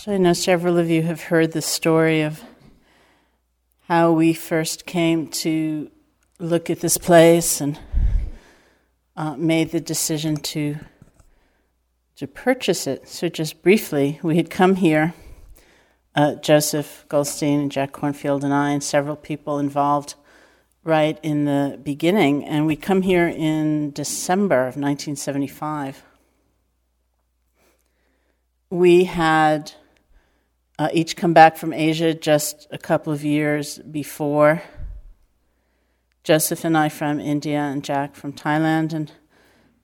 So I know several of you have heard the story of how we first came to look at this place and uh, made the decision to to purchase it. So just briefly, we had come here, uh, Joseph Goldstein and Jack Kornfield and I, and several people involved right in the beginning, and we come here in December of 1975. We had uh, each come back from Asia just a couple of years before. Joseph and I from India, and Jack from Thailand, and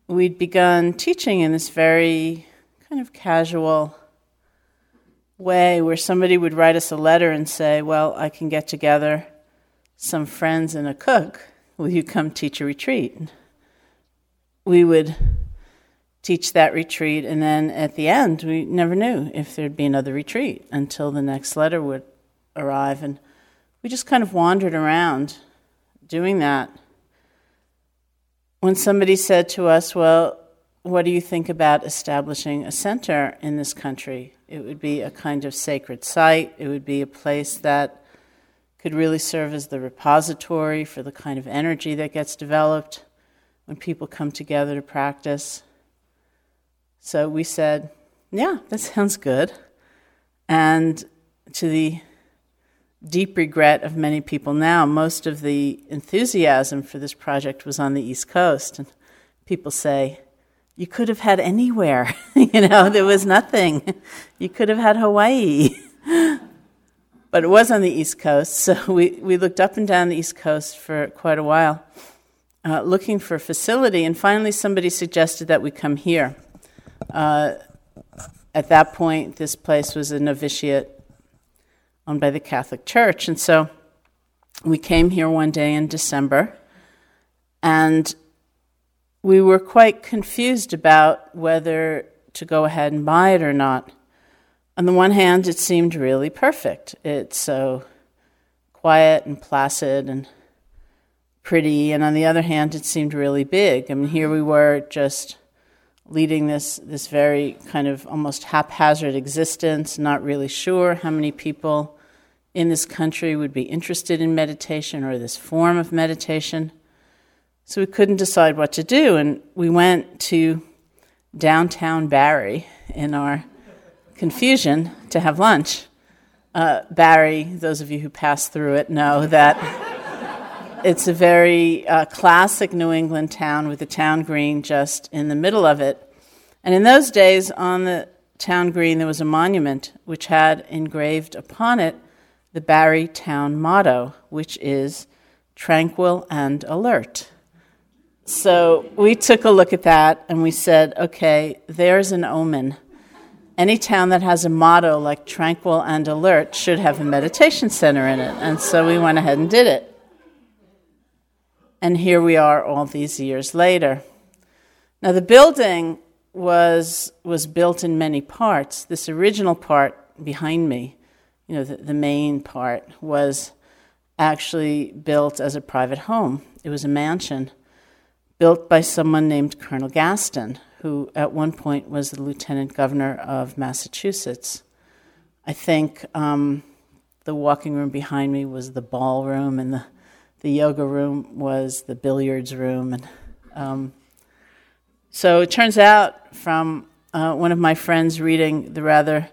we'd begun teaching in this very kind of casual way where somebody would write us a letter and say, Well, I can get together some friends and a cook. Will you come teach a retreat? We would teach that retreat, and then at the end, we never knew if there'd be another retreat until the next letter would arrive. And we just kind of wandered around doing that. When somebody said to us, Well, what do you think about establishing a center in this country? It would be a kind of sacred site, it would be a place that could really serve as the repository for the kind of energy that gets developed when people come together to practice. So we said, yeah, that sounds good. And to the deep regret of many people now, most of the enthusiasm for this project was on the East Coast. And people say, you could have had anywhere. you know, there was nothing. You could have had Hawaii. but it was on the East Coast, so we, we looked up and down the East Coast for quite a while, uh, looking for a facility, and finally somebody suggested that we come here. Uh, at that point, this place was a novitiate owned by the Catholic Church. And so we came here one day in December, and we were quite confused about whether to go ahead and buy it or not. On the one hand, it seemed really perfect. It's so quiet and placid and pretty, and on the other hand, it seemed really big. I mean, here we were just leading this, this very kind of almost haphazard existence, not really sure how many people in this country would be interested in meditation or this form of meditation. So we couldn't decide what to do, and we went to downtown Barre in our confusion to have lunch. Uh, Barre, those of you who passed through it know that it's a very uh, classic New England town with the town green just in the middle of it. And in those days, on the town green, there was a monument which had engraved upon it the Barre town motto, which is tranquil and alert. So we took a look at that and we said, okay, there's an omen. Any town that has a motto like tranquil and alert should have a meditation center in it. And so we went ahead and did it. And here we are all these years later. Now, the building was, was built in many parts. This original part behind me, you know, the, the main part, was actually built as a private home. It was a mansion built by someone named Colonel Gaston, who at one point was the lieutenant governor of Massachusetts. I think um, the walking room behind me was the ballroom, and the the yoga room was the billiards room. And um, so it turns out from uh, one of my friends reading the rather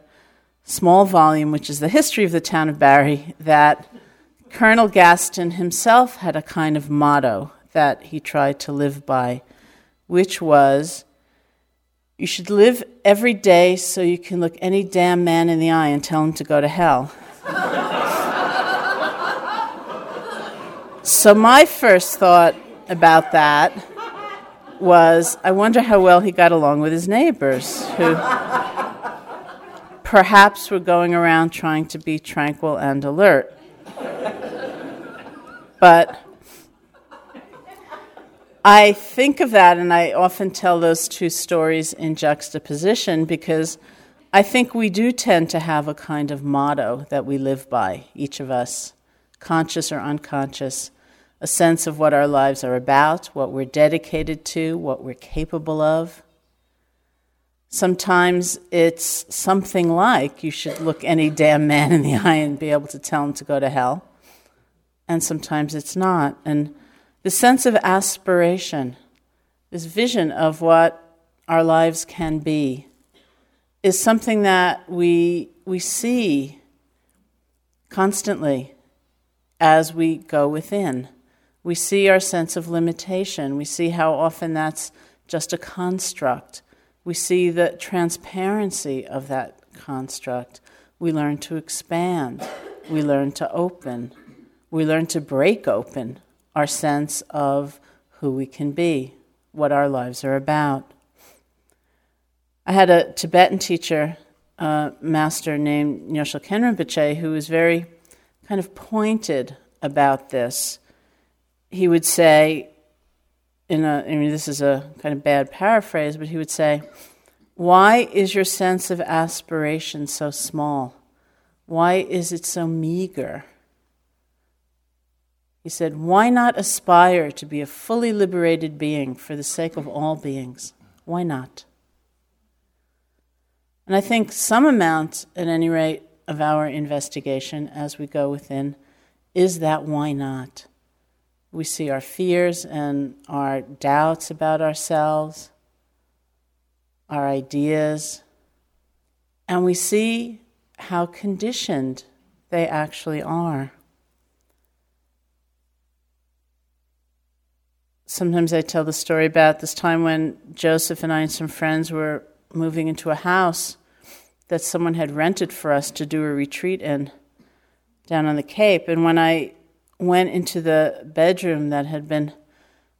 small volume, which is the history of the town of Barre, that Colonel Gaston himself had a kind of motto that he tried to live by, which was you should live every day so you can look any damn man in the eye and tell him to go to hell. So, my first thought about that was I wonder how well he got along with his neighbors, who perhaps were going around trying to be tranquil and alert. But I think of that, and I often tell those two stories in juxtaposition because I think we do tend to have a kind of motto that we live by, each of us conscious or unconscious, a sense of what our lives are about, what we're dedicated to, what we're capable of. Sometimes it's something like you should look any damn man in the eye and be able to tell him to go to hell. And sometimes it's not. And the sense of aspiration, this vision of what our lives can be, is something that we, we see constantly as we go within. We see our sense of limitation. We see how often that's just a construct. We see the transparency of that construct. We learn to expand. We learn to open. We learn to break open our sense of who we can be, what our lives are about. I had a Tibetan teacher, a master named Nyoshul Khen Rinpoche, who was very kind of pointed about this. He would say, in a, I mean, this is a kind of bad paraphrase, but he would say, Why is your sense of aspiration so small? Why is it so meager? He said, Why not aspire to be a fully liberated being for the sake of all beings? Why not? And I think some amount, at any rate, of our investigation as we go within is that why not? We see our fears and our doubts about ourselves, our ideas, and we see how conditioned they actually are. Sometimes I tell the story about this time when Joseph and I and some friends were moving into a house that someone had rented for us to do a retreat in down on the Cape. And when I went into the bedroom that had been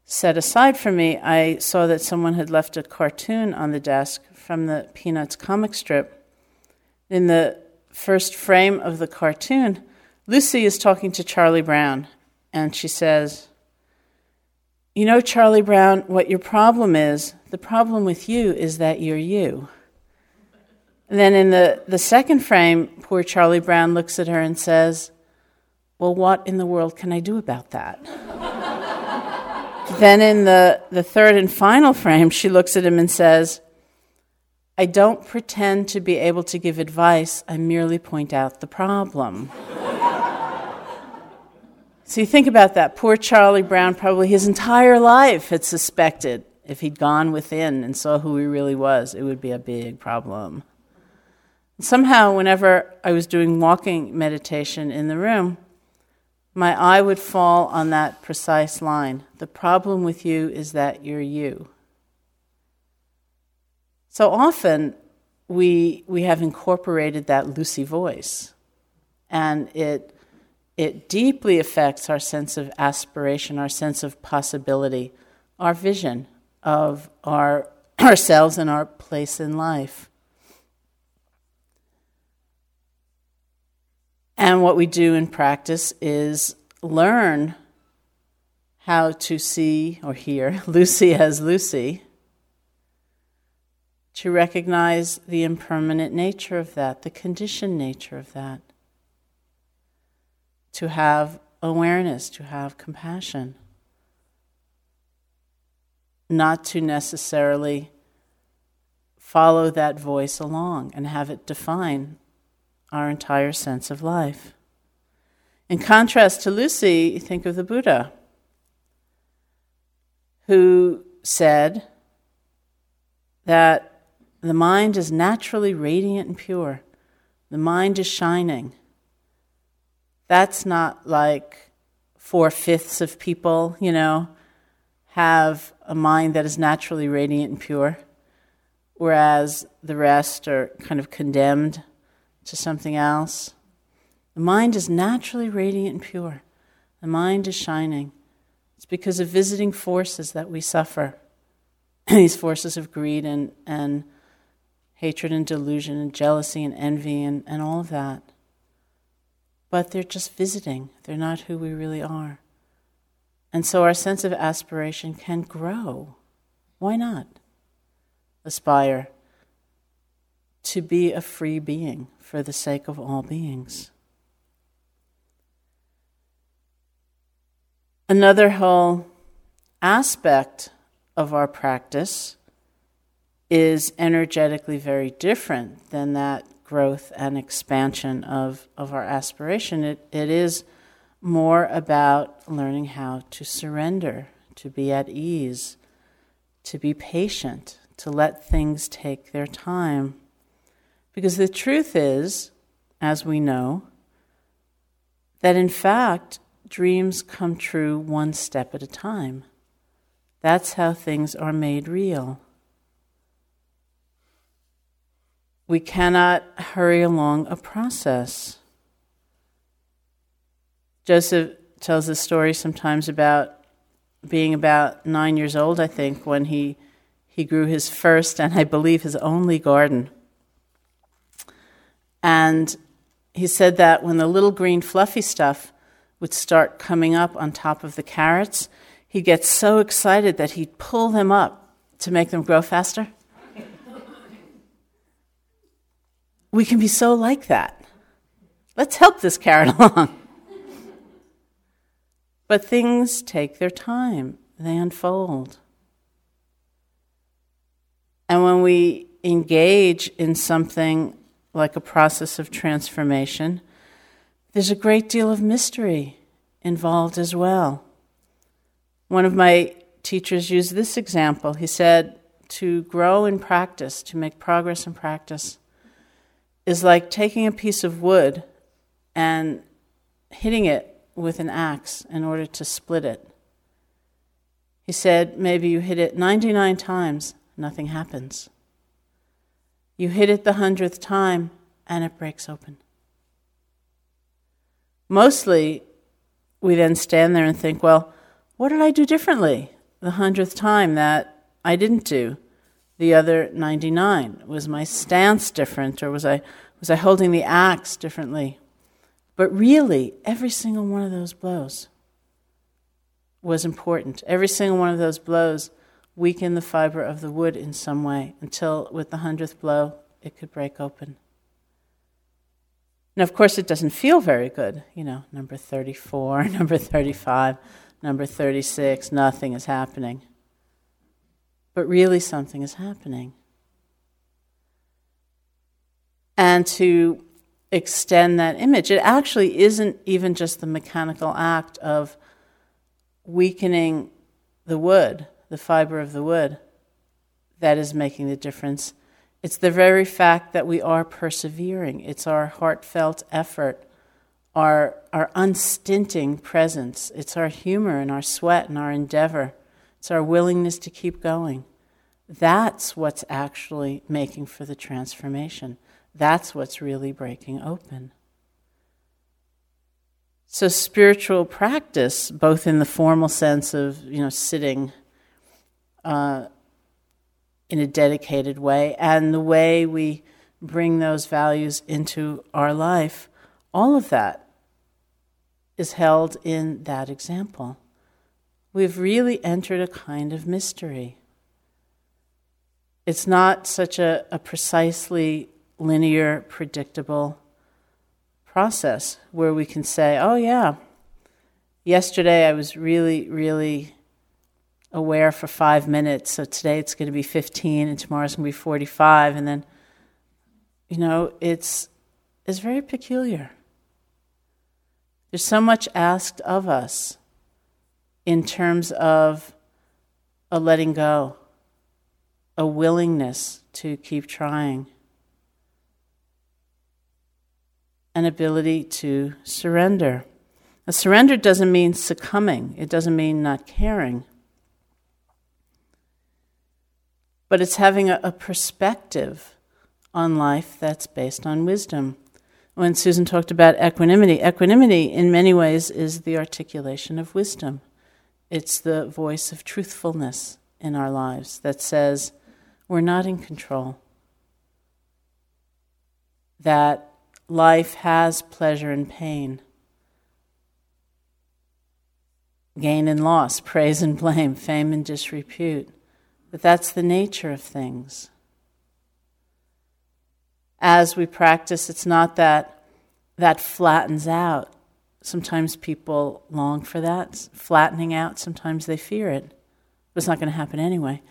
set aside for me, I saw that someone had left a cartoon on the desk from the Peanuts comic strip. In the first frame of the cartoon, Lucy is talking to Charlie Brown, and she says, You know, Charlie Brown, what your problem is, the problem with you is that you're you. And then in the, the second frame, poor Charlie Brown looks at her and says, Well, what in the world can I do about that? then in the, the third and final frame, she looks at him and says, I don't pretend to be able to give advice, I merely point out the problem. so you think about that. Poor Charlie Brown, probably his entire life, had suspected if he'd gone within and saw who he really was, it would be a big problem. Somehow, whenever I was doing walking meditation in the room, my eye would fall on that precise line. The problem with you is that you're you. So often, we, we have incorporated that Lucy voice, and it, it deeply affects our sense of aspiration, our sense of possibility, our vision of our, ourselves and our place in life. And what we do in practice is learn how to see or hear Lucy as Lucy, to recognize the impermanent nature of that, the conditioned nature of that, to have awareness, to have compassion, not to necessarily follow that voice along and have it define our entire sense of life. In contrast to Lucy, think of the Buddha, who said that the mind is naturally radiant and pure, the mind is shining. That's not like four fifths of people, you know, have a mind that is naturally radiant and pure, whereas the rest are kind of condemned to something else. The mind is naturally radiant and pure. The mind is shining. It's because of visiting forces that we suffer. These forces of greed and, and hatred and delusion and jealousy and envy and, and all of that. But they're just visiting, they're not who we really are. And so our sense of aspiration can grow. Why not? Aspire to be a free being for the sake of all beings. Another whole aspect of our practice is energetically very different than that growth and expansion of, of our aspiration. It, it is more about learning how to surrender, to be at ease, to be patient, to let things take their time. Because the truth is, as we know, that in fact, dreams come true one step at a time. That's how things are made real. We cannot hurry along a process. Joseph tells a story sometimes about being about nine years old, I think, when he, he grew his first and I believe his only garden. And he said that when the little green fluffy stuff would start coming up on top of the carrots, he'd get so excited that he'd pull them up to make them grow faster. we can be so like that. Let's help this carrot along. but things take their time, they unfold. And when we engage in something like a process of transformation, there's a great deal of mystery involved as well. One of my teachers used this example. He said, To grow in practice, to make progress in practice, is like taking a piece of wood and hitting it with an axe in order to split it. He said, Maybe you hit it 99 times, nothing happens. You hit it the hundredth time and it breaks open. Mostly, we then stand there and think, well, what did I do differently the hundredth time that I didn't do the other 99? Was my stance different or was I, was I holding the axe differently? But really, every single one of those blows was important. Every single one of those blows weaken the fiber of the wood in some way until, with the hundredth blow, it could break open. Now, of course, it doesn't feel very good. You know, number 34, number 35, number 36, nothing is happening. But really, something is happening. And to extend that image, it actually isn't even just the mechanical act of weakening the wood the fiber of the wood that is making the difference. It's the very fact that we are persevering, it's our heartfelt effort, our, our unstinting presence, it's our humor and our sweat and our endeavor, it's our willingness to keep going. That's what's actually making for the transformation. That's what's really breaking open. So spiritual practice, both in the formal sense of you know sitting in a dedicated way, and the way we bring those values into our life, all of that is held in that example. We've really entered a kind of mystery. It's not such a, a precisely linear, predictable process where we can say, oh, yeah, yesterday I was really, really aware for five minutes. So today it's going to be 15, and tomorrow it's going to be 45. And then, you know, it's, it's very peculiar. There's so much asked of us in terms of a letting go, a willingness to keep trying, an ability to surrender. A surrender doesn't mean succumbing, it doesn't mean not caring. But it's having a, a perspective on life that's based on wisdom. When Susan talked about equanimity, equanimity in many ways is the articulation of wisdom. It's the voice of truthfulness in our lives that says we're not in control, that life has pleasure and pain, gain and loss, praise and blame, fame and disrepute that that's the nature of things. As we practice, it's not that that flattens out. Sometimes people long for that, flattening out. Sometimes they fear it. But it's not going to happen anyway.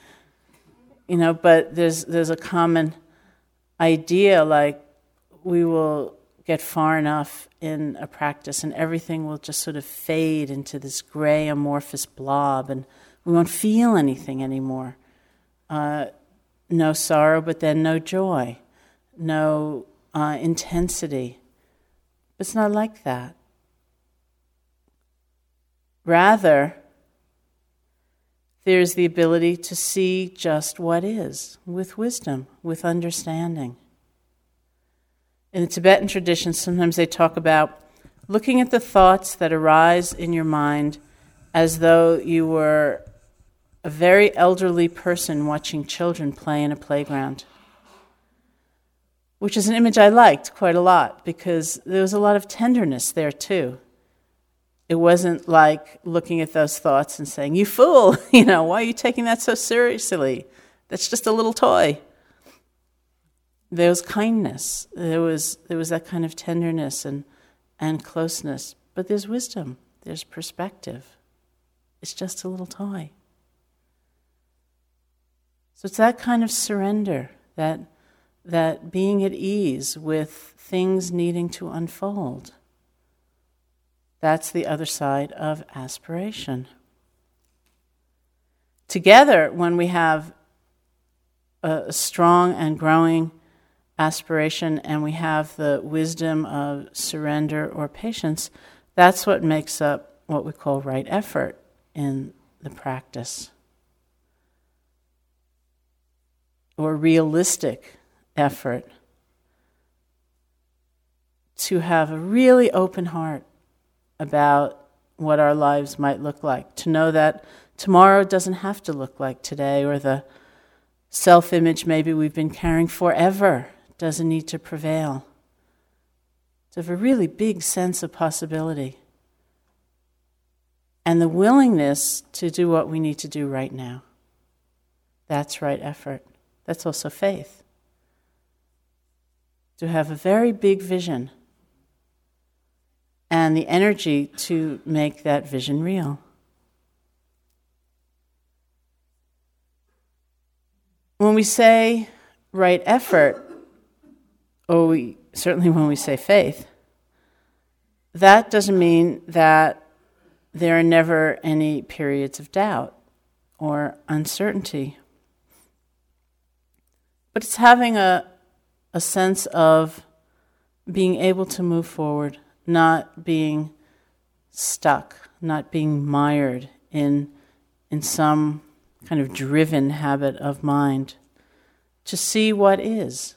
you know, but there's, there's a common idea like we will get far enough in a practice and everything will just sort of fade into this gray amorphous blob and we won't feel anything anymore. Uh, no sorrow, but then no joy, no uh, intensity. It's not like that. Rather, there's the ability to see just what is with wisdom, with understanding. In the Tibetan tradition, sometimes they talk about looking at the thoughts that arise in your mind as though you were a very elderly person watching children play in a playground, which is an image I liked quite a lot because there was a lot of tenderness there too. It wasn't like looking at those thoughts and saying, You fool, you know, why are you taking that so seriously? That's just a little toy. There was kindness, there was, there was that kind of tenderness and, and closeness. But there's wisdom, there's perspective. It's just a little toy. So it's that kind of surrender, that, that being at ease with things needing to unfold. That's the other side of aspiration. Together, when we have a, strong and growing aspiration and we have the wisdom of surrender or patience, that's what makes up what we call right effort in the practice. Or realistic effort. To have a really open heart about what our lives might look like, to know that tomorrow doesn't have to look like today, or the self image maybe we've been carrying forever doesn't need to prevail. To have a really big sense of possibility. And the willingness to do what we need to do right now. That's right effort. That's also faith. To have a very big vision and the energy to make that vision real. When we say right effort, or we, certainly when we say faith, that doesn't mean that there are never any periods of doubt or uncertainty. But it's having a, a sense of being able to move forward not being stuck, not being mired in, in some kind of driven habit of mind, to see what is.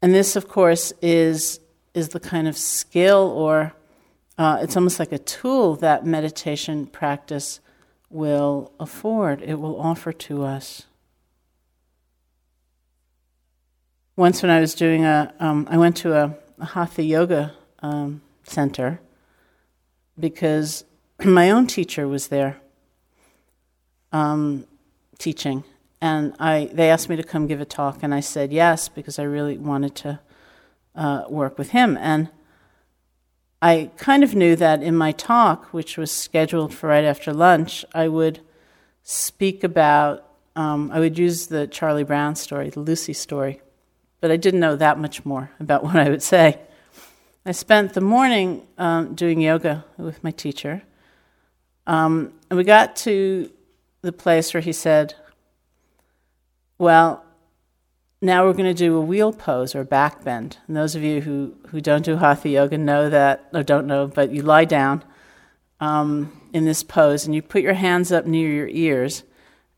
And this, of course, is, is the kind of skill or uh, it's almost like a tool that meditation practice will afford, it will offer to us. once when I was doing a, um, I went to a, a hatha yoga um, center because my own teacher was there um, teaching, and I they asked me to come give a talk, and I said yes because I really wanted to uh, work with him, and I kind of knew that in my talk, which was scheduled for right after lunch, I would speak about um, I would use the Charlie Brown story, the Lucy story but I didn't know that much more about what I would say. I spent the morning um, doing yoga with my teacher, um, and we got to the place where he said, Well, now we're going to do a wheel pose or back bend. And those of you who, who don't do hatha yoga know that, or don't know, but you lie down um, in this pose and you put your hands up near your ears,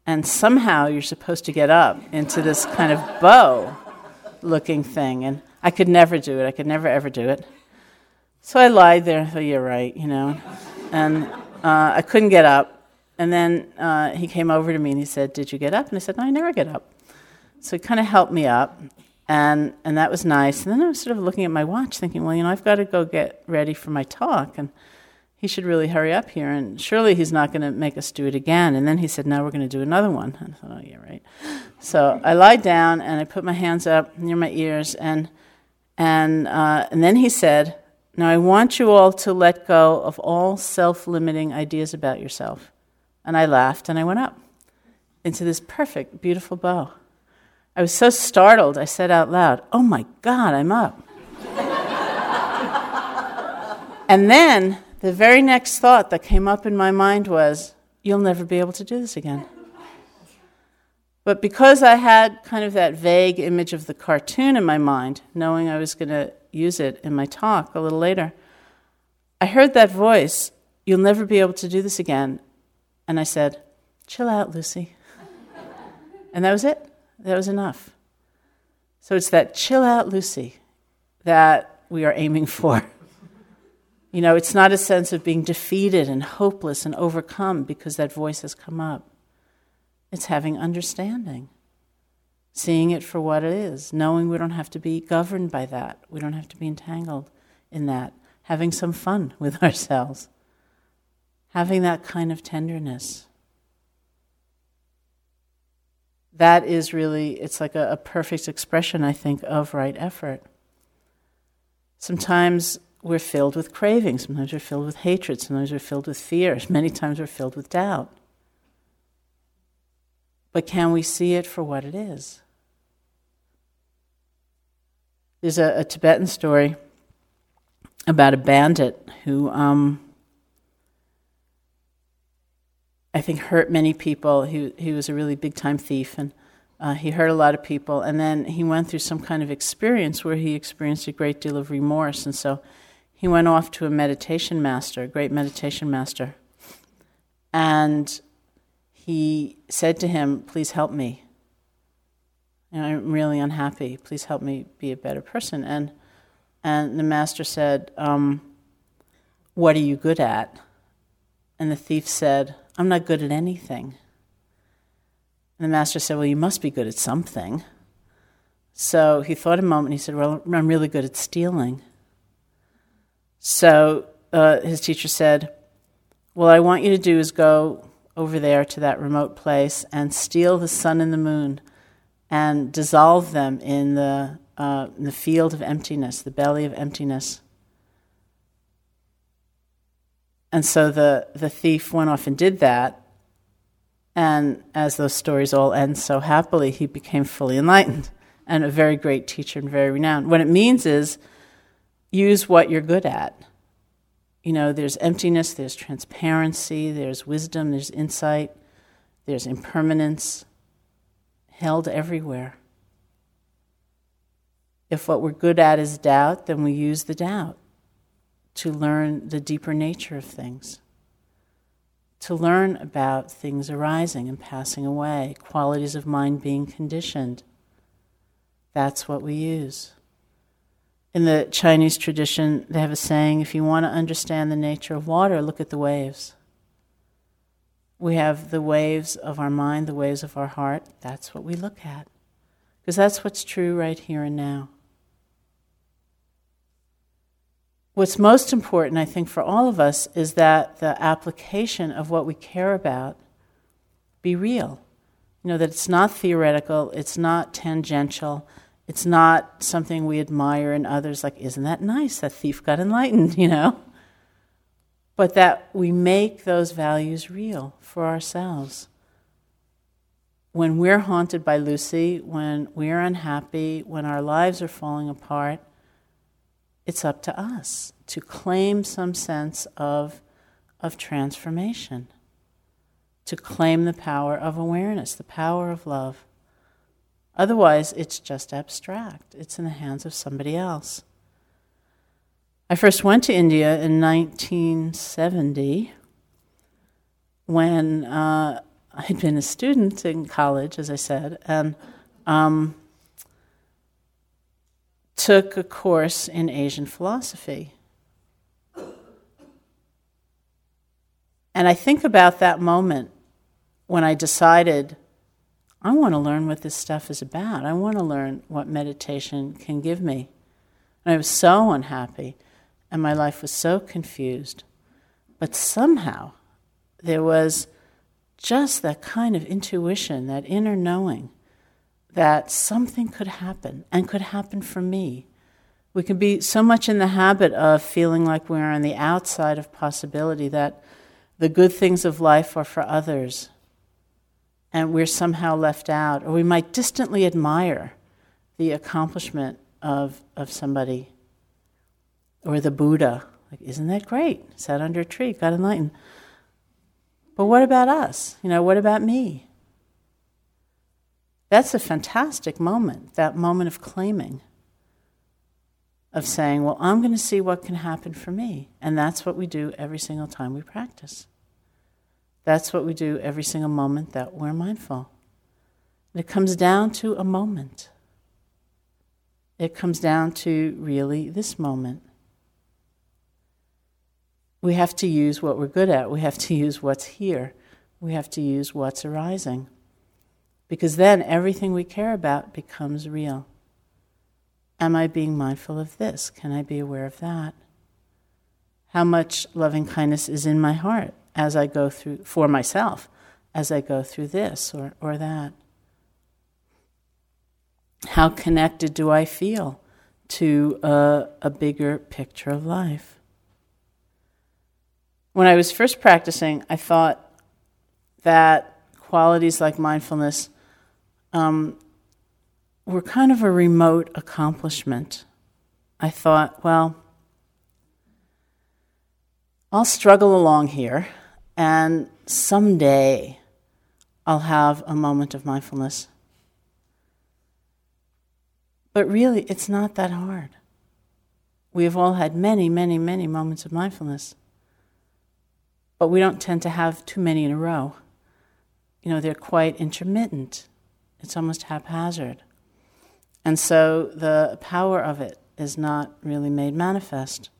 and somehow you're supposed to get up into this kind of bow looking thing. And I could never do it. I could never, ever do it. So I lied there. Oh, you're right, you know. And uh, I couldn't get up. And then uh, he came over to me and he said, Did you get up? And I said, No, I never get up. So he kind of helped me up. And, and that was nice. And then I was sort of looking at my watch thinking, Well, you know, I've got to go get ready for my talk. And he should really hurry up here. And surely he's not going to make us do it again. And then he said, Now we're going to do another one. And I thought, Oh, yeah, right. So I lied down and I put my hands up near my ears. And, and, uh, and then he said, Now, I want you all to let go of all self limiting ideas about yourself. And I laughed and I went up into this perfect, beautiful bow. I was so startled, I said out loud, Oh my God, I'm up. and then the very next thought that came up in my mind was, You'll never be able to do this again. But because I had kind of that vague image of the cartoon in my mind, knowing I was going to use it in my talk a little later, I heard that voice, You'll never be able to do this again. And I said, Chill out, Lucy. and that was it. That was enough. So it's that chill out, Lucy, that we are aiming for. You know, it's not a sense of being defeated and hopeless and overcome because that voice has come up. It's having understanding, seeing it for what it is, knowing we don't have to be governed by that, we don't have to be entangled in that, having some fun with ourselves, having that kind of tenderness. That is really, it's like a, a perfect expression, I think, of right effort. Sometimes we're filled with craving, sometimes we're filled with hatred, sometimes we're filled with fear, many times we're filled with doubt. But can we see it for what it is? There's a, a Tibetan story about a bandit who um, I think hurt many people. He, he was a really big time thief and uh, he hurt a lot of people. And then he went through some kind of experience where he experienced a great deal of remorse. And so he went off to a meditation master, a great meditation master. And he said to him, Please help me. You know, I'm really unhappy. Please help me be a better person. And, and the master said, um, What are you good at? And the thief said, I'm not good at anything. And the master said, Well, you must be good at something. So he thought a moment. He said, Well, I'm really good at stealing. So uh, his teacher said, What I want you to do is go over there to that remote place and steal the sun and the moon and dissolve them in the, uh, in the field of emptiness, the belly of emptiness. And so the, the thief went off and did that. And as those stories all end so happily, he became fully enlightened and a very great teacher and very renowned. What it means is use what you're good at you know, there's emptiness, there's transparency, there's wisdom, there's insight, there's impermanence held everywhere. If what we're good at is doubt, then we use the doubt to learn the deeper nature of things, to learn about things arising and passing away, qualities of mind being conditioned. That's what we use in the Chinese tradition, they have a saying if you want to understand the nature of water, look at the waves. We have the waves of our mind, the waves of our heart. That's what we look at. Because that's what's true right here and now. What's most important, I think, for all of us is that the application of what we care about be real. You know, that it's not theoretical, it's not tangential, it's not something we admire in others, like, isn't that nice? That thief got enlightened, you know? But that we make those values real for ourselves. When we're haunted by Lucy, when we're unhappy, when our lives are falling apart, it's up to us to claim some sense of, of transformation, to claim the power of awareness, the power of love. Otherwise, it's just abstract, it's in the hands of somebody else. I first went to India in 1970 when uh, I'd been a student in college, as I said, and um, took a course in Asian philosophy. And I think about that moment when I decided I want to learn what this stuff is about. I want to learn what meditation can give me. And I was so unhappy, and my life was so confused. But somehow, there was just that kind of intuition, that inner knowing that something could happen and could happen for me We can be so much in the habit of feeling like we're on the outside of possibility that the good things of life are for others and we're somehow left out, or we might distantly admire the accomplishment of, of somebody or the Buddha. Like, isn't that great? Sat under a tree, got enlightened. But what about us? You know, what about me? That's a fantastic moment, that moment of claiming, of saying, well, I'm going to see what can happen for me. And that's what we do every single time we practice. That's what we do every single moment that we're mindful. And it comes down to a moment. It comes down to really this moment. We have to use what we're good at. We have to use what's here. We have to use what's arising. Because then everything we care about becomes real. Am I being mindful of this? Can I be aware of that? How much loving kindness is in my heart? as I go through, for myself, as I go through this or, or that? How connected do I feel to a, a bigger picture of life? When I was first practicing, I thought that qualities like mindfulness um, were kind of a remote accomplishment. I thought, well, I'll struggle along here. And someday I'll have a moment of mindfulness. But really, it's not that hard. We have all had many, many, many moments of mindfulness. But we don't tend to have too many in a row. You know, they're quite intermittent, it's almost haphazard. And so the power of it is not really made manifest.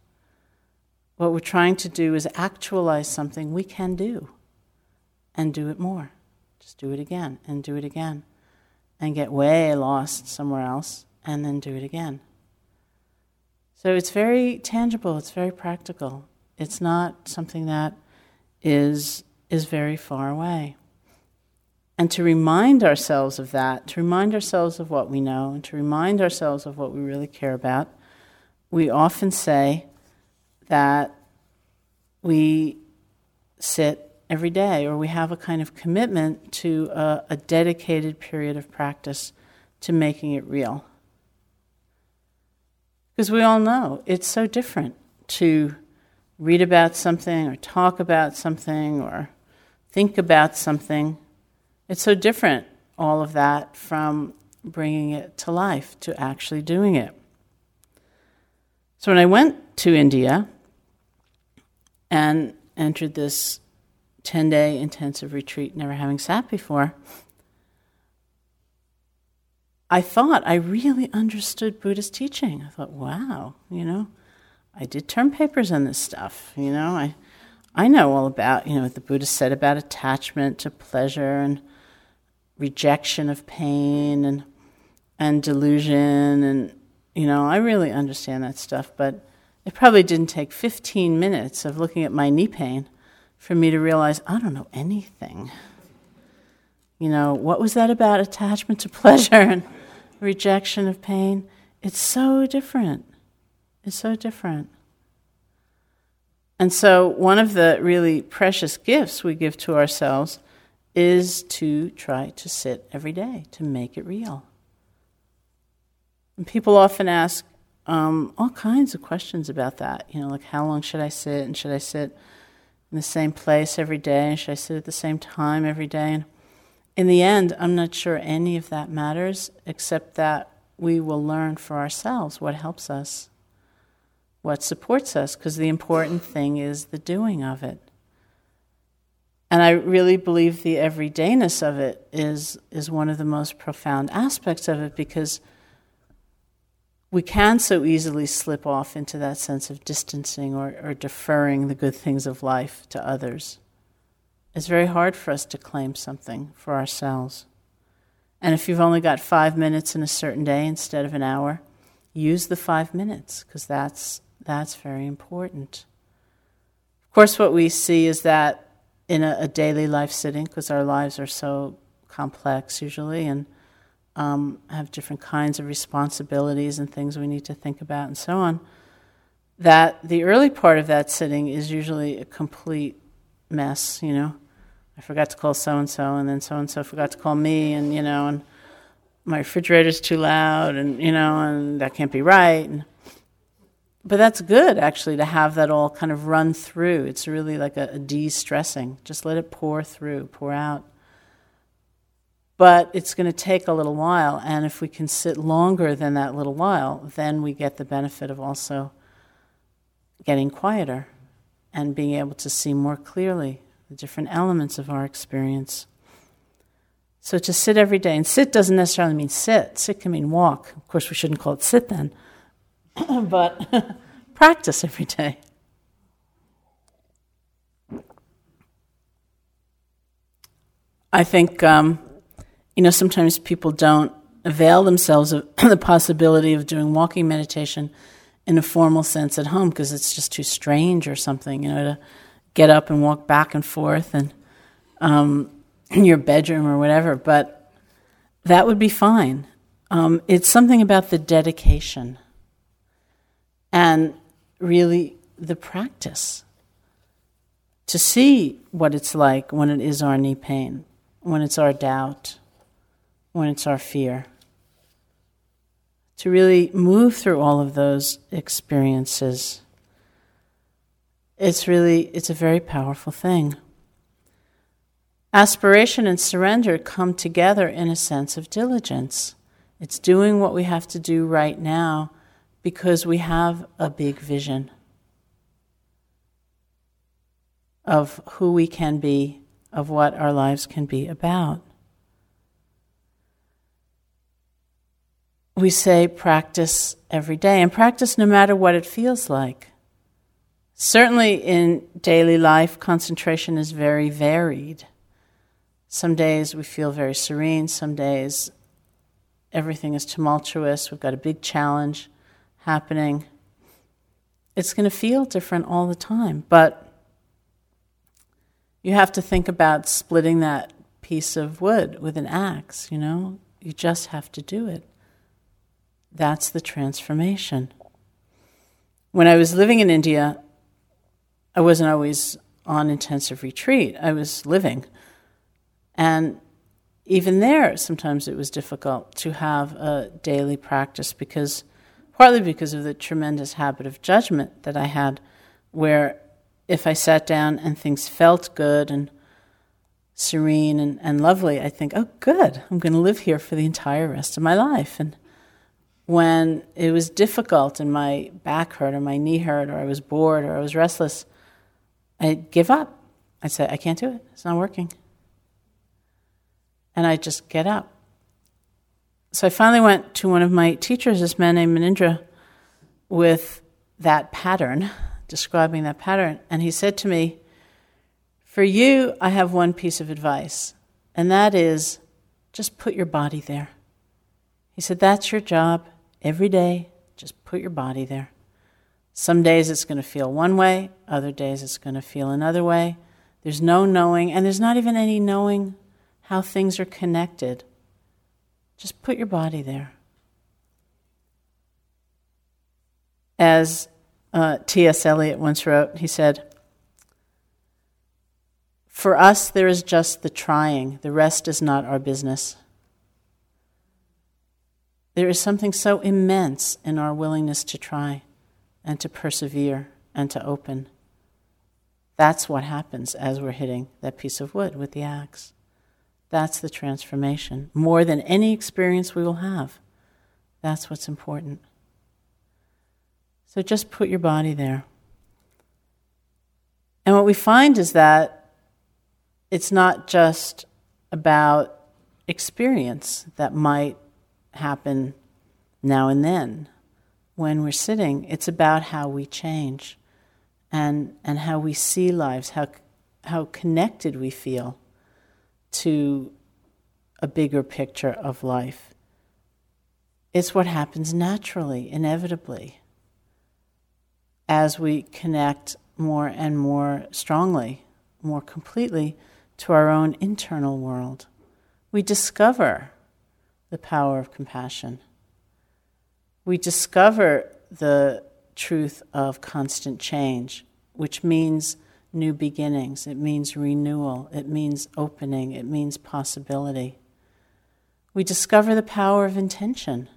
What we're trying to do is actualize something we can do and do it more. Just do it again and do it again and get way lost somewhere else and then do it again. So it's very tangible, it's very practical. It's not something that is, is very far away. And to remind ourselves of that, to remind ourselves of what we know, and to remind ourselves of what we really care about, we often say, that we sit every day or we have a kind of commitment to a, a dedicated period of practice to making it real. Because we all know it's so different to read about something or talk about something or think about something. It's so different, all of that, from bringing it to life, to actually doing it. So when I went to India, and entered this 10 day intensive retreat, never having sat before, I thought I really understood Buddhist teaching. I thought, wow, you know, I did term papers on this stuff, you know, I, I know all about, you know, what the Buddha said about attachment to pleasure and rejection of pain and, and delusion and, you know, I really understand that stuff, but it probably didn't take 15 minutes of looking at my knee pain for me to realize I don't know anything. You know, what was that about attachment to pleasure and rejection of pain? It's so different. It's so different. And so, one of the really precious gifts we give to ourselves is to try to sit every day, to make it real. And people often ask, um, all kinds of questions about that. You know, like how long should I sit, and should I sit in the same place every day, and should I sit at the same time every day? And in the end, I'm not sure any of that matters, except that we will learn for ourselves what helps us, what supports us, because the important thing is the doing of it. And I really believe the everydayness of it is, is one of the most profound aspects of it because we can so easily slip off into that sense of distancing or, or deferring the good things of life to others. It's very hard for us to claim something for ourselves. And if you've only got five minutes in a certain day instead of an hour, use the five minutes because that's, that's very important. Of course, what we see is that in a, a daily life sitting, because our lives are so complex usually, and um, have different kinds of responsibilities and things we need to think about, and so on. That the early part of that sitting is usually a complete mess, you know. I forgot to call so and so, and then so and so forgot to call me, and you know, and my refrigerator's too loud, and you know, and that can't be right. And, but that's good actually to have that all kind of run through. It's really like a, a de-stressing. Just let it pour through, pour out. But it's going to take a little while, and if we can sit longer than that little while, then we get the benefit of also getting quieter and being able to see more clearly the different elements of our experience. So to sit every day, and sit doesn't necessarily mean sit, sit can mean walk. Of course, we shouldn't call it sit then, but practice every day. I think, um, you know, sometimes people don't avail themselves of the possibility of doing walking meditation in a formal sense at home because it's just too strange or something, you know, to get up and walk back and forth and um, in your bedroom or whatever. But that would be fine. Um, it's something about the dedication and really the practice to see what it's like when it is our knee pain, when it's our doubt, when it's our fear. To really move through all of those experiences. It's really, it's a very powerful thing. Aspiration and surrender come together in a sense of diligence. It's doing what we have to do right now because we have a big vision of who we can be, of what our lives can be about. We say practice every day, and practice no matter what it feels like. Certainly in daily life, concentration is very varied. Some days we feel very serene, some days everything is tumultuous, we've got a big challenge happening. It's going to feel different all the time, but you have to think about splitting that piece of wood with an axe, you know? You just have to do it. That's the transformation. When I was living in India, I wasn't always on intensive retreat, I was living. And even there, sometimes it was difficult to have a daily practice because partly because of the tremendous habit of judgment that I had, where if I sat down and things felt good and serene and, and lovely, I think, oh, good, I'm going to live here for the entire rest of my life. And when it was difficult and my back hurt or my knee hurt or I was bored or I was restless, I'd give up. I'd say, I can't do it, it's not working. And I'd just get up so I finally went to one of my teachers, this man named Munindra, with that pattern, describing that pattern. And he said to me, For you, I have one piece of advice, and that is just put your body there. He said, That's your job every day. Just put your body there. Some days it's going to feel one way, other days it's going to feel another way. There's no knowing, and there's not even any knowing how things are connected just put your body there. As uh, T.S. Eliot once wrote, he said, For us, there is just the trying, the rest is not our business. There is something so immense in our willingness to try and to persevere and to open. That's what happens as we're hitting that piece of wood with the axe. That's the transformation. More than any experience we will have. That's what's important. So just put your body there. And what we find is that it's not just about experience that might happen now and then when we're sitting. It's about how we change and, and how we see lives, how, how connected we feel to a bigger picture of life. It's what happens naturally, inevitably, as we connect more and more strongly, more completely to our own internal world. We discover the power of compassion. We discover the truth of constant change, which means new beginnings, it means renewal, it means opening, it means possibility. We discover the power of intention.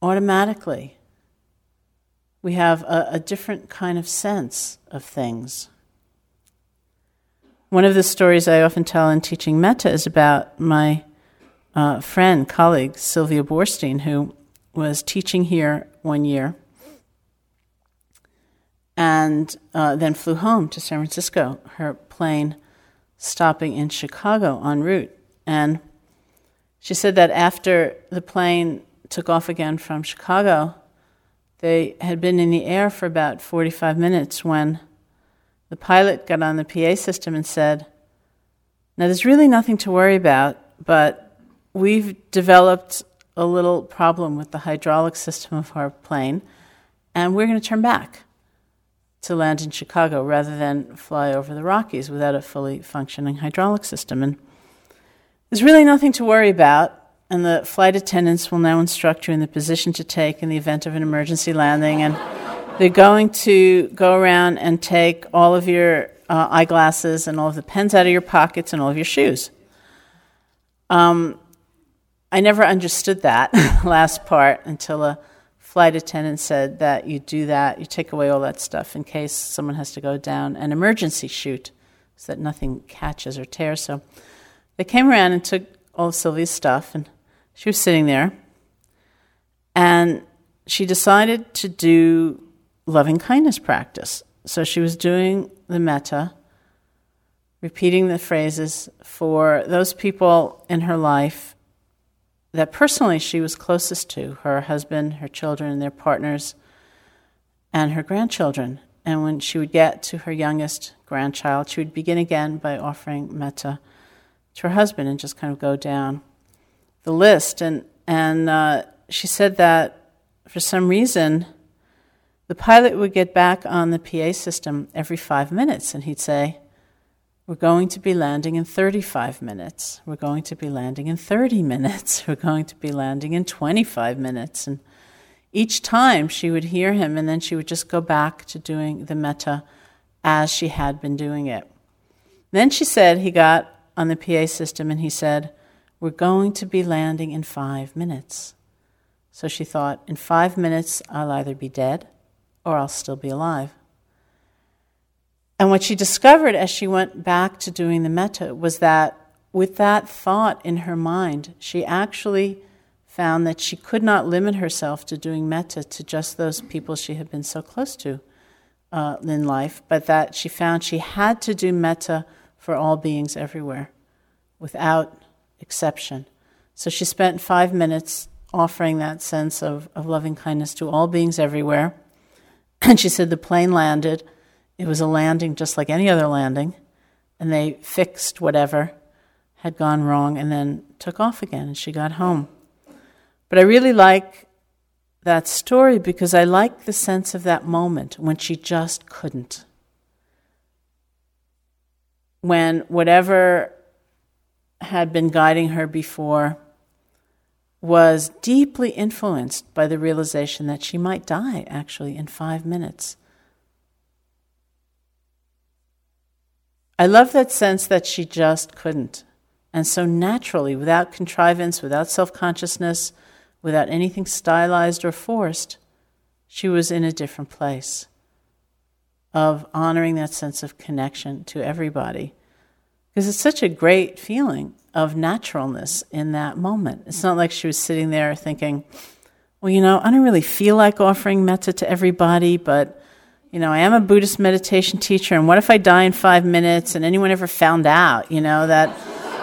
Automatically, we have a, a different kind of sense of things. One of the stories I often tell in teaching metta is about my uh, friend, colleague, Sylvia Boorstein, who was teaching here one year and uh, then flew home to San Francisco, her plane stopping in Chicago en route. And she said that after the plane took off again from Chicago, they had been in the air for about 45 minutes when the pilot got on the PA system and said, Now, there's really nothing to worry about, but we've developed a little problem with the hydraulic system of our plane, and we're going to turn back to land in Chicago rather than fly over the Rockies without a fully functioning hydraulic system. And there's really nothing to worry about, and the flight attendants will now instruct you in the position to take in the event of an emergency landing. And they're going to go around and take all of your uh, eyeglasses and all of the pens out of your pockets and all of your shoes. Um, I never understood that last part until a flight attendant said that you do that, you take away all that stuff in case someone has to go down an emergency chute so that nothing catches or tears. So they came around and took all of Sylvia's stuff, and she was sitting there. And she decided to do loving kindness practice. So she was doing the metta, repeating the phrases for those people in her life that personally she was closest to her husband, her children, their partners, and her grandchildren. And when she would get to her youngest grandchild, she would begin again by offering metta to her husband and just kind of go down the list. And, and uh, she said that for some reason, the pilot would get back on the PA system every five minutes and he'd say, we're going to be landing in 35 minutes. We're going to be landing in 30 minutes. We're going to be landing in 25 minutes. And each time she would hear him, and then she would just go back to doing the metta as she had been doing it. Then she said he got on the PA system and he said, We're going to be landing in five minutes. So she thought, In five minutes, I'll either be dead or I'll still be alive. And what she discovered as she went back to doing the metta was that with that thought in her mind, she actually found that she could not limit herself to doing metta to just those people she had been so close to uh, in life, but that she found she had to do metta for all beings everywhere without exception. So she spent five minutes offering that sense of, of loving kindness to all beings everywhere. And she said the plane landed it was a landing just like any other landing, and they fixed whatever had gone wrong and then took off again, and she got home. But I really like that story because I like the sense of that moment when she just couldn't. When whatever had been guiding her before was deeply influenced by the realization that she might die actually in five minutes. I love that sense that she just couldn't. And so naturally, without contrivance, without self consciousness, without anything stylized or forced, she was in a different place of honoring that sense of connection to everybody. Because it's such a great feeling of naturalness in that moment. It's not like she was sitting there thinking, well, you know, I don't really feel like offering metta to everybody, but you know, I am a Buddhist meditation teacher, and what if I die in five minutes and anyone ever found out, you know, that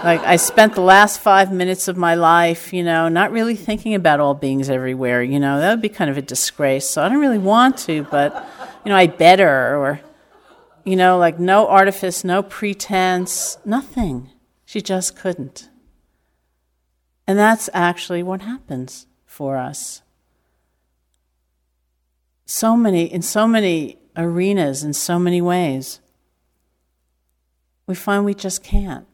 like I spent the last five minutes of my life, you know, not really thinking about all beings everywhere, you know, that would be kind of a disgrace. So I don't really want to, but, you know, I better, or, you know, like no artifice, no pretense, nothing. She just couldn't. And that's actually what happens for us so many in so many arenas in so many ways, we find we just can't.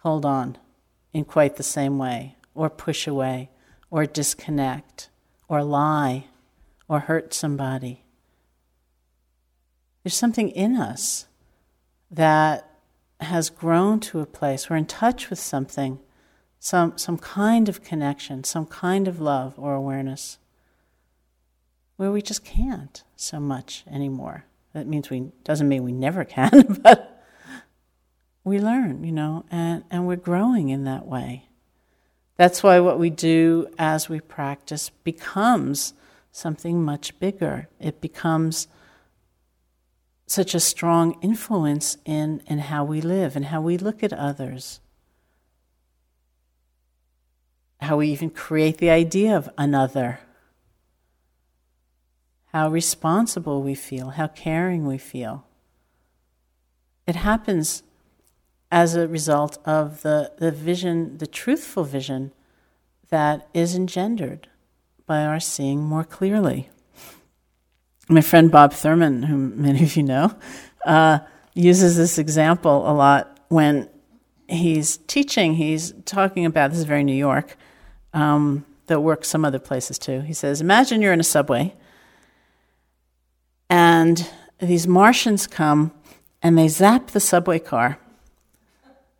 hold on in quite the same way, or push away, or disconnect, or lie, or hurt somebody. There's something in us that has grown to a place, we're in touch with something, some, some kind of connection, some kind of love or awareness, where we just can't so much anymore. That means we doesn't mean we never can, but we learn, you know, and, and we're growing in that way. That's why what we do as we practice becomes something much bigger. It becomes such a strong influence in, in how we live and how we look at others. How we even create the idea of another. How responsible we feel, how caring we feel. It happens as a result of the, the vision, the truthful vision that is engendered by our seeing more clearly my friend Bob Thurman, whom many of you know, uh, uses this example a lot when he's teaching. He's talking about this is very New York, um, that works some other places too. He says, Imagine you're in a subway and these Martians come and they zap the subway car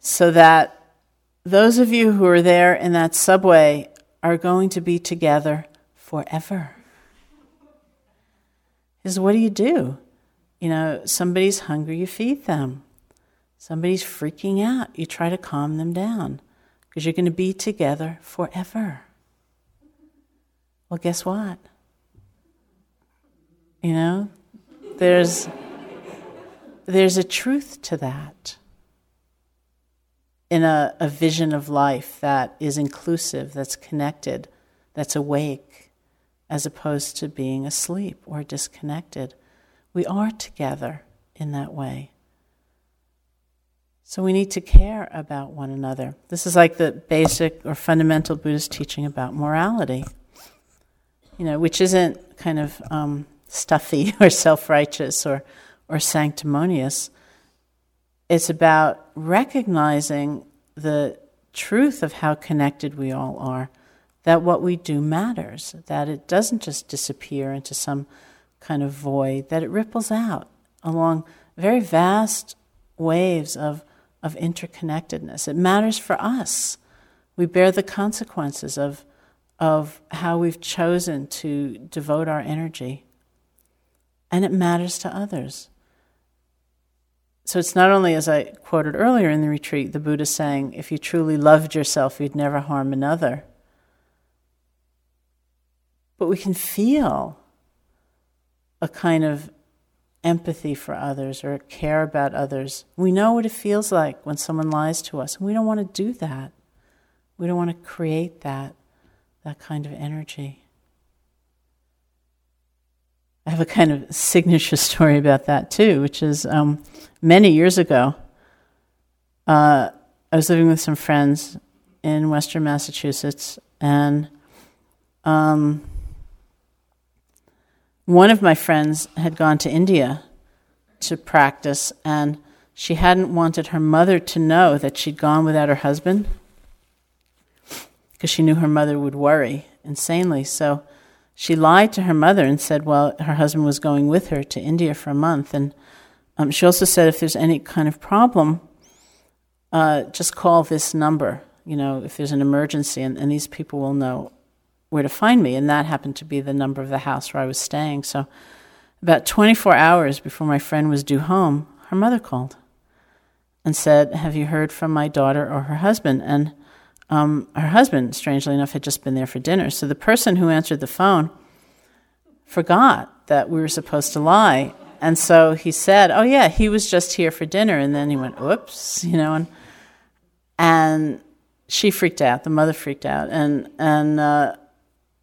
so that those of you who are there in that subway are going to be together forever is what do you do? You know, somebody's hungry, you feed them. Somebody's freaking out, you try to calm them down because you're going to be together forever. Well, guess what? You know, there's, there's a truth to that in a, a vision of life that is inclusive, that's connected, that's awake as opposed to being asleep or disconnected. We are together in that way. So we need to care about one another. This is like the basic or fundamental Buddhist teaching about morality, you know, which isn't kind of um, stuffy or self righteous or, or sanctimonious. It's about recognizing the truth of how connected we all are that what we do matters, that it doesn't just disappear into some kind of void, that it ripples out along very vast waves of, of interconnectedness. It matters for us. We bear the consequences of, of how we've chosen to devote our energy. And it matters to others. So it's not only, as I quoted earlier in the retreat, the Buddha saying, if you truly loved yourself, you'd never harm another but we can feel a kind of empathy for others or care about others. We know what it feels like when someone lies to us, and we don't want to do that. We don't want to create that, that kind of energy. I have a kind of signature story about that too, which is um, many years ago. Uh, I was living with some friends in Western Massachusetts, and um, one of my friends had gone to India to practice, and she hadn't wanted her mother to know that she'd gone without her husband because she knew her mother would worry insanely. So she lied to her mother and said, well, her husband was going with her to India for a month. And um, she also said, if there's any kind of problem, uh, just call this number, you know, if there's an emergency, and, and these people will know where to find me, and that happened to be the number of the house where I was staying. So, about 24 hours before my friend was due home, her mother called and said, Have you heard from my daughter or her husband? And um, her husband, strangely enough, had just been there for dinner. So the person who answered the phone forgot that we were supposed to lie. And so he said, Oh, yeah, he was just here for dinner. And then he went, Oops, you know, and, and she freaked out. The mother freaked out. And, and uh,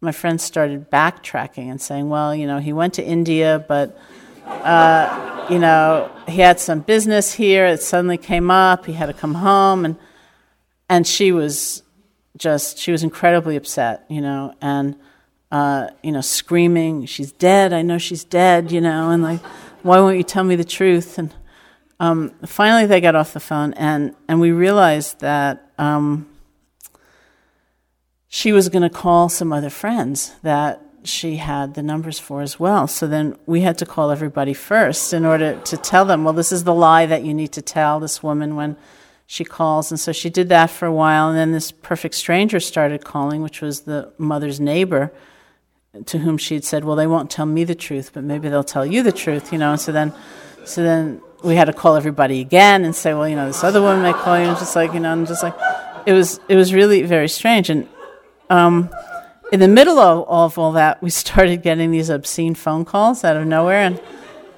my friend started backtracking and saying, well, you know, he went to India, but, uh, you know, he had some business here. It suddenly came up. He had to come home. And, and she was just, she was incredibly upset, you know, and, uh, you know, screaming, she's dead. I know she's dead, you know, and like, why won't you tell me the truth? And, um, finally they got off the phone, and, and we realized that um, she was going to call some other friends that she had the numbers for as well. So then we had to call everybody first in order to tell them, well, this is the lie that you need to tell this woman when she calls. And so she did that for a while. And then this perfect stranger started calling, which was the mother's neighbor, to whom she had said, well, they won't tell me the truth, but maybe they'll tell you the truth, you know. And so then, so then we had to call everybody again and say, well, you know, this other woman may call you, and just like, you know, and just like, it was, it was really very strange. And, um, in the middle of, of all that, we started getting these obscene phone calls out of nowhere. And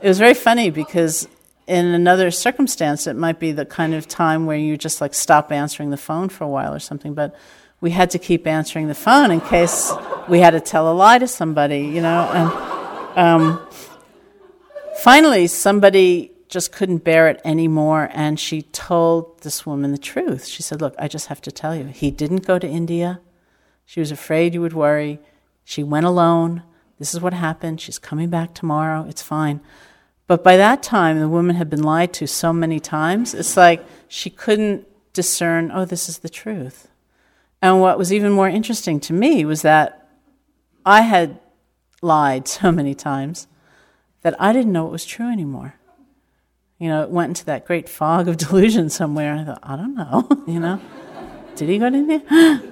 it was very funny because in another circumstance, it might be the kind of time where you just like stop answering the phone for a while or something. But we had to keep answering the phone in case we had to tell a lie to somebody, you know. And um, finally, somebody just couldn't bear it anymore, and she told this woman the truth. She said, Look, I just have to tell you, he didn't go to India. She was afraid you would worry. She went alone. This is what happened. She's coming back tomorrow. It's fine. But by that time, the woman had been lied to so many times, it's like she couldn't discern, oh, this is the truth. And what was even more interesting to me was that I had lied so many times that I didn't know it was true anymore. You know, it went into that great fog of delusion somewhere. I thought, I don't know, you know. Did he go in there?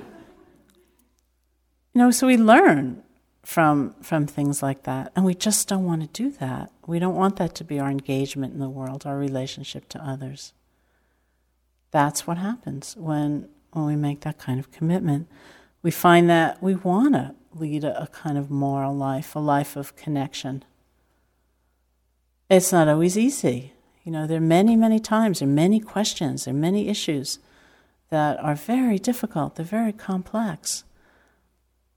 You know, so we learn from from things like that, and we just don't want to do that. We don't want that to be our engagement in the world, our relationship to others. That's what happens when when we make that kind of commitment. We find that we want to lead a, a kind of moral life, a life of connection. It's not always easy. You know, there are many, many times, there are many questions, there are many issues that are very difficult, they're very complex.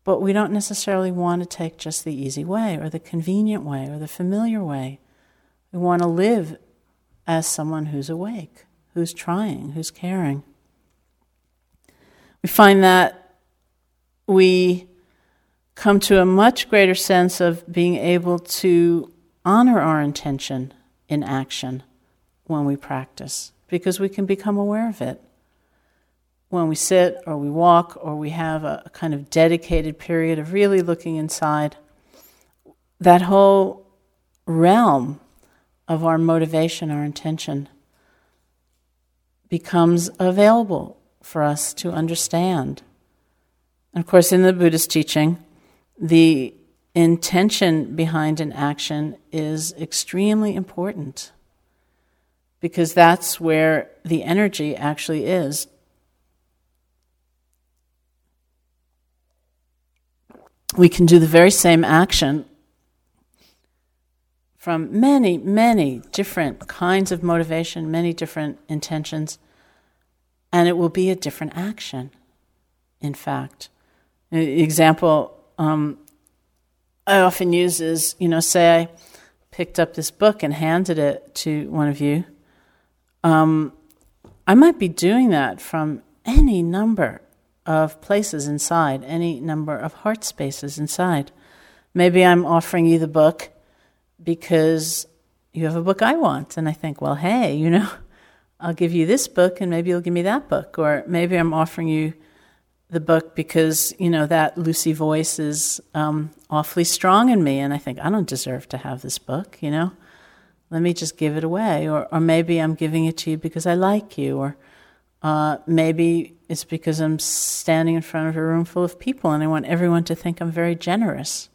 But we don't necessarily want to take just the easy way or the convenient way or the familiar way. We want to live as someone who's awake, who's trying, who's caring. We find that we come to a much greater sense of being able to honor our intention in action when we practice because we can become aware of it when we sit or we walk or we have a, kind of dedicated period of really looking inside, that whole realm of our motivation, our intention, becomes available for us to understand. And of course, in the Buddhist teaching, the intention behind an action is extremely important because that's where the energy actually is we can do the very same action from many, many different kinds of motivation, many different intentions, and it will be a different action, in fact. Example um, I often use is you know, say I picked up this book and handed it to one of you. Um, I might be doing that from any number of places inside, any number of heart spaces inside. Maybe I'm offering you the book because you have a book I want. And I think, well, hey, you know, I'll give you this book and maybe you'll give me that book. Or maybe I'm offering you the book because, you know, that Lucy voice is um, awfully strong in me. And I think, I don't deserve to have this book, you know. Let me just give it away. Or, or maybe I'm giving it to you because I like you. Or uh, maybe it's because I'm standing in front of a room full of people and I want everyone to think I'm very generous.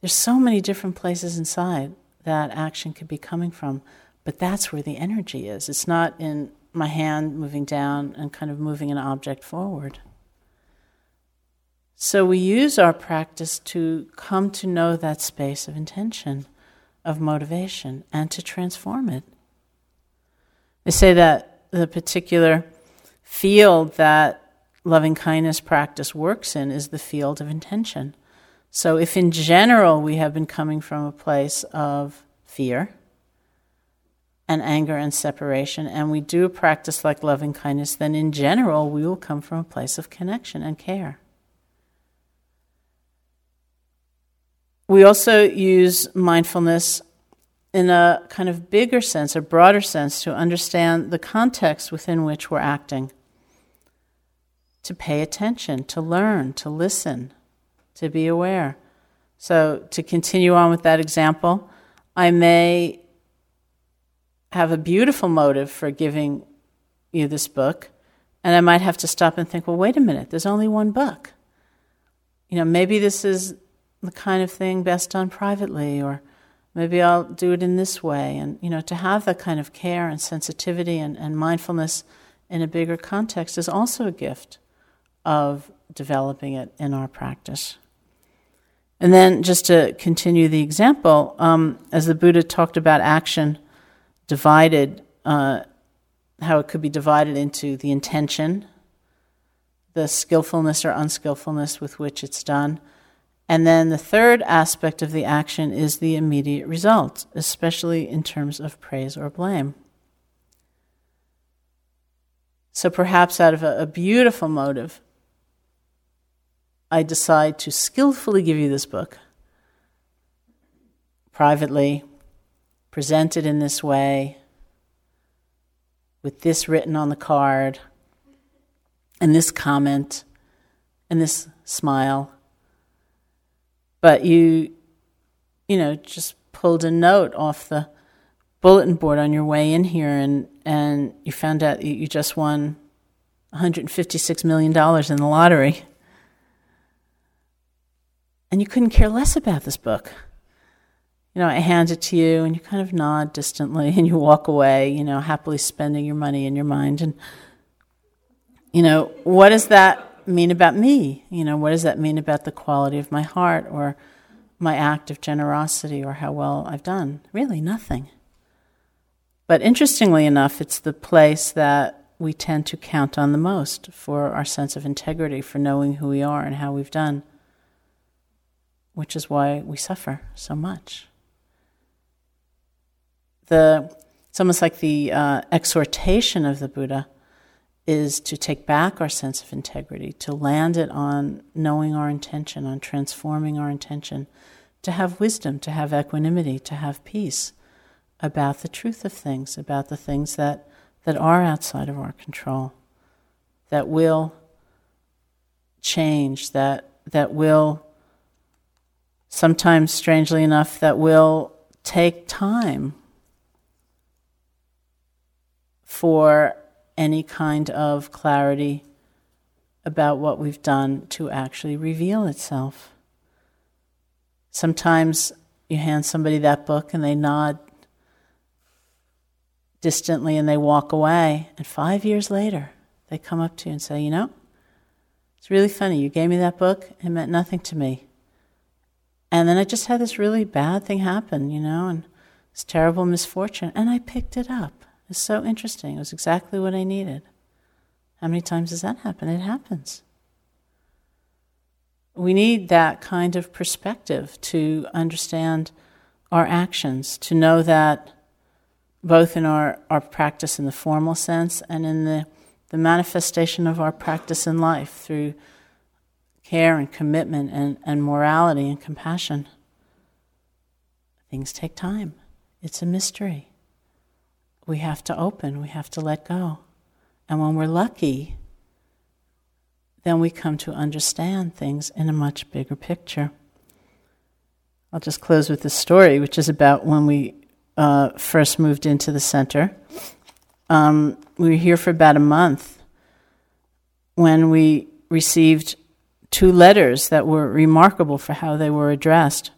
There's so many different places inside that action could be coming from, but that's where the energy is. It's not in my hand moving down and kind of moving an object forward. So we use our practice to come to know that space of intention, of motivation, and to transform it. They say that the particular field that loving kindness practice works in is the field of intention. So, if in general we have been coming from a place of fear and anger and separation, and we do a practice like loving kindness, then in general we will come from a place of connection and care. We also use mindfulness in a kind of bigger sense, a broader sense, to understand the context within which we're acting, to pay attention, to learn, to listen, to be aware. So, to continue on with that example, I may have a beautiful motive for giving you this book, and I might have to stop and think, well, wait a minute, there's only one book. You know, maybe this is the kind of thing best done privately, or maybe I'll do it in this way. And, you know, to have that kind of care and sensitivity and, and mindfulness in a bigger context is also a gift of developing it in our practice. And then, just to continue the example, um, as the Buddha talked about action divided, uh, how it could be divided into the intention, the skillfulness or unskillfulness with which it's done, and then the third aspect of the action is the immediate result, especially in terms of praise or blame. So perhaps out of a, a beautiful motive, I decide to skillfully give you this book privately, present it in this way, with this written on the card, and this comment, and this smile but you, you know, just pulled a note off the bulletin board on your way in here and, and you found out you just won $156 million in the lottery. And you couldn't care less about this book. You know, I hand it to you and you kind of nod distantly and you walk away, you know, happily spending your money in your mind. And, you know, what does that mean about me? You know, what does that mean about the quality of my heart or my act of generosity or how well I've done? Really, nothing. But interestingly enough, it's the place that we tend to count on the most for our sense of integrity, for knowing who we are and how we've done, which is why we suffer so much. The, it's almost like the uh, exhortation of the Buddha is to take back our sense of integrity, to land it on knowing our intention, on transforming our intention, to have wisdom, to have equanimity, to have peace about the truth of things, about the things that, that are outside of our control, that will change, that, that will, sometimes strangely enough, that will take time for any kind of clarity about what we've done to actually reveal itself. Sometimes you hand somebody that book and they nod distantly and they walk away, and five years later they come up to you and say, You know, it's really funny. You gave me that book, it meant nothing to me. And then I just had this really bad thing happen, you know, and this terrible misfortune, and I picked it up. It's so interesting. It was exactly what I needed. How many times does that happen? It happens. We need that kind of perspective to understand our actions, to know that both in our, our practice in the formal sense and in the, the manifestation of our practice in life through care and commitment and, and morality and compassion. Things take time. It's a mystery we have to open, we have to let go. And when we're lucky, then we come to understand things in a much bigger picture. I'll just close with this story, which is about when we uh, first moved into the center. Um, we were here for about a month when we received two letters that were remarkable for how they were addressed.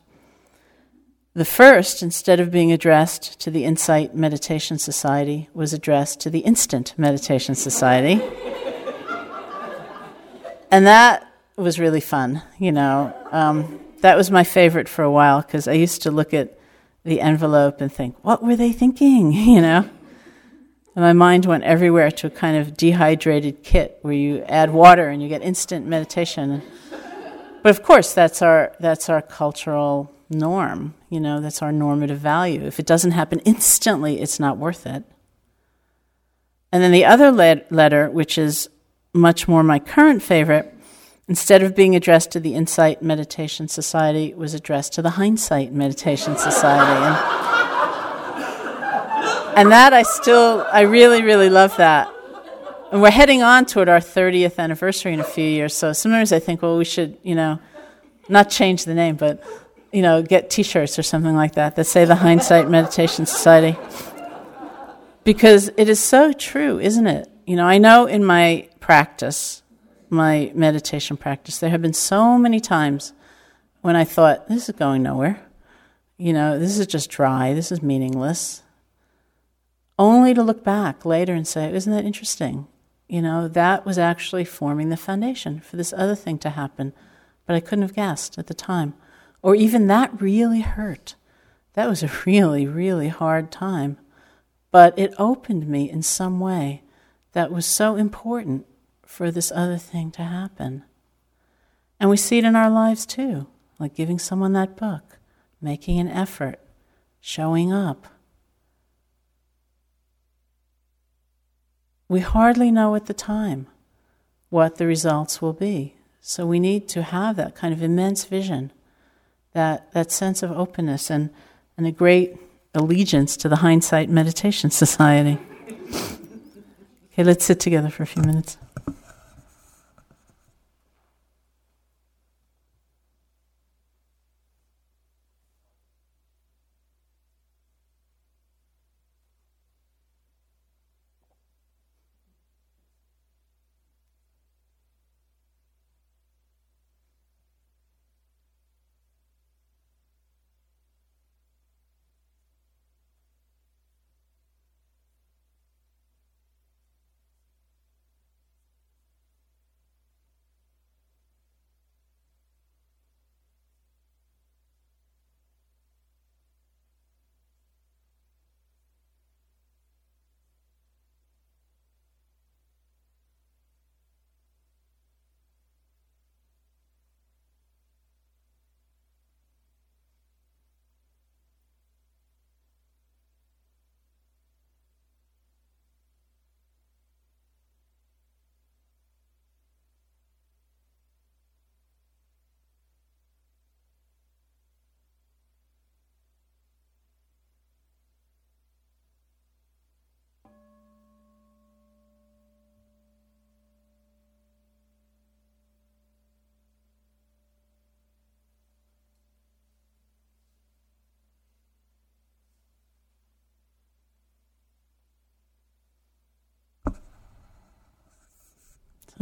The first, instead of being addressed to the Insight Meditation Society, was addressed to the Instant Meditation Society. and that was really fun, you know. Um, that was my favorite for a while because I used to look at the envelope and think, what were they thinking, you know? And my mind went everywhere to a kind of dehydrated kit where you add water and you get instant meditation. But of course, that's our, that's our cultural norm. You know, that's our normative value. If it doesn't happen instantly, it's not worth it. And then the other le- letter, which is much more my current favorite, instead of being addressed to the Insight Meditation Society, was addressed to the Hindsight Meditation Society. And and that I still, I really, really love that. And we're heading on toward our 30th anniversary in a few years. So sometimes I think, well, we should, you know, not change the name, but, you know, get t shirts or something like that that say the Hindsight Meditation Society. Because it is so true, isn't it? You know, I know in my practice, my meditation practice, there have been so many times when I thought, this is going nowhere. You know, this is just dry, this is meaningless. Only to look back later and say, isn't that interesting? You know, that was actually forming the foundation for this other thing to happen, but I couldn't have guessed at the time. Or even that really hurt. That was a really, really hard time. But it opened me in some way that was so important for this other thing to happen. And we see it in our lives too, like giving someone that book making an effort, showing up. We hardly know at the time what the results will be. So we need to have that kind of immense vision, that, that sense of openness, and, and a great allegiance to the Hindsight Meditation Society. okay, let's sit together for a few minutes.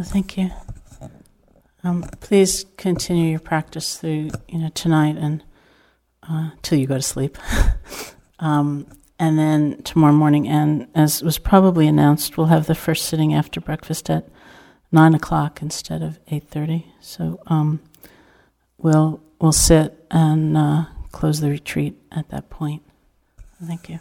So thank you. Um, please continue your practice through you know tonight and uh, till you go to sleep, um, and then tomorrow morning. And as was probably announced, we'll have the first sitting after breakfast at nine o'clock instead of eight thirty. So um, we'll we'll sit and uh, close the retreat at that point. Thank you.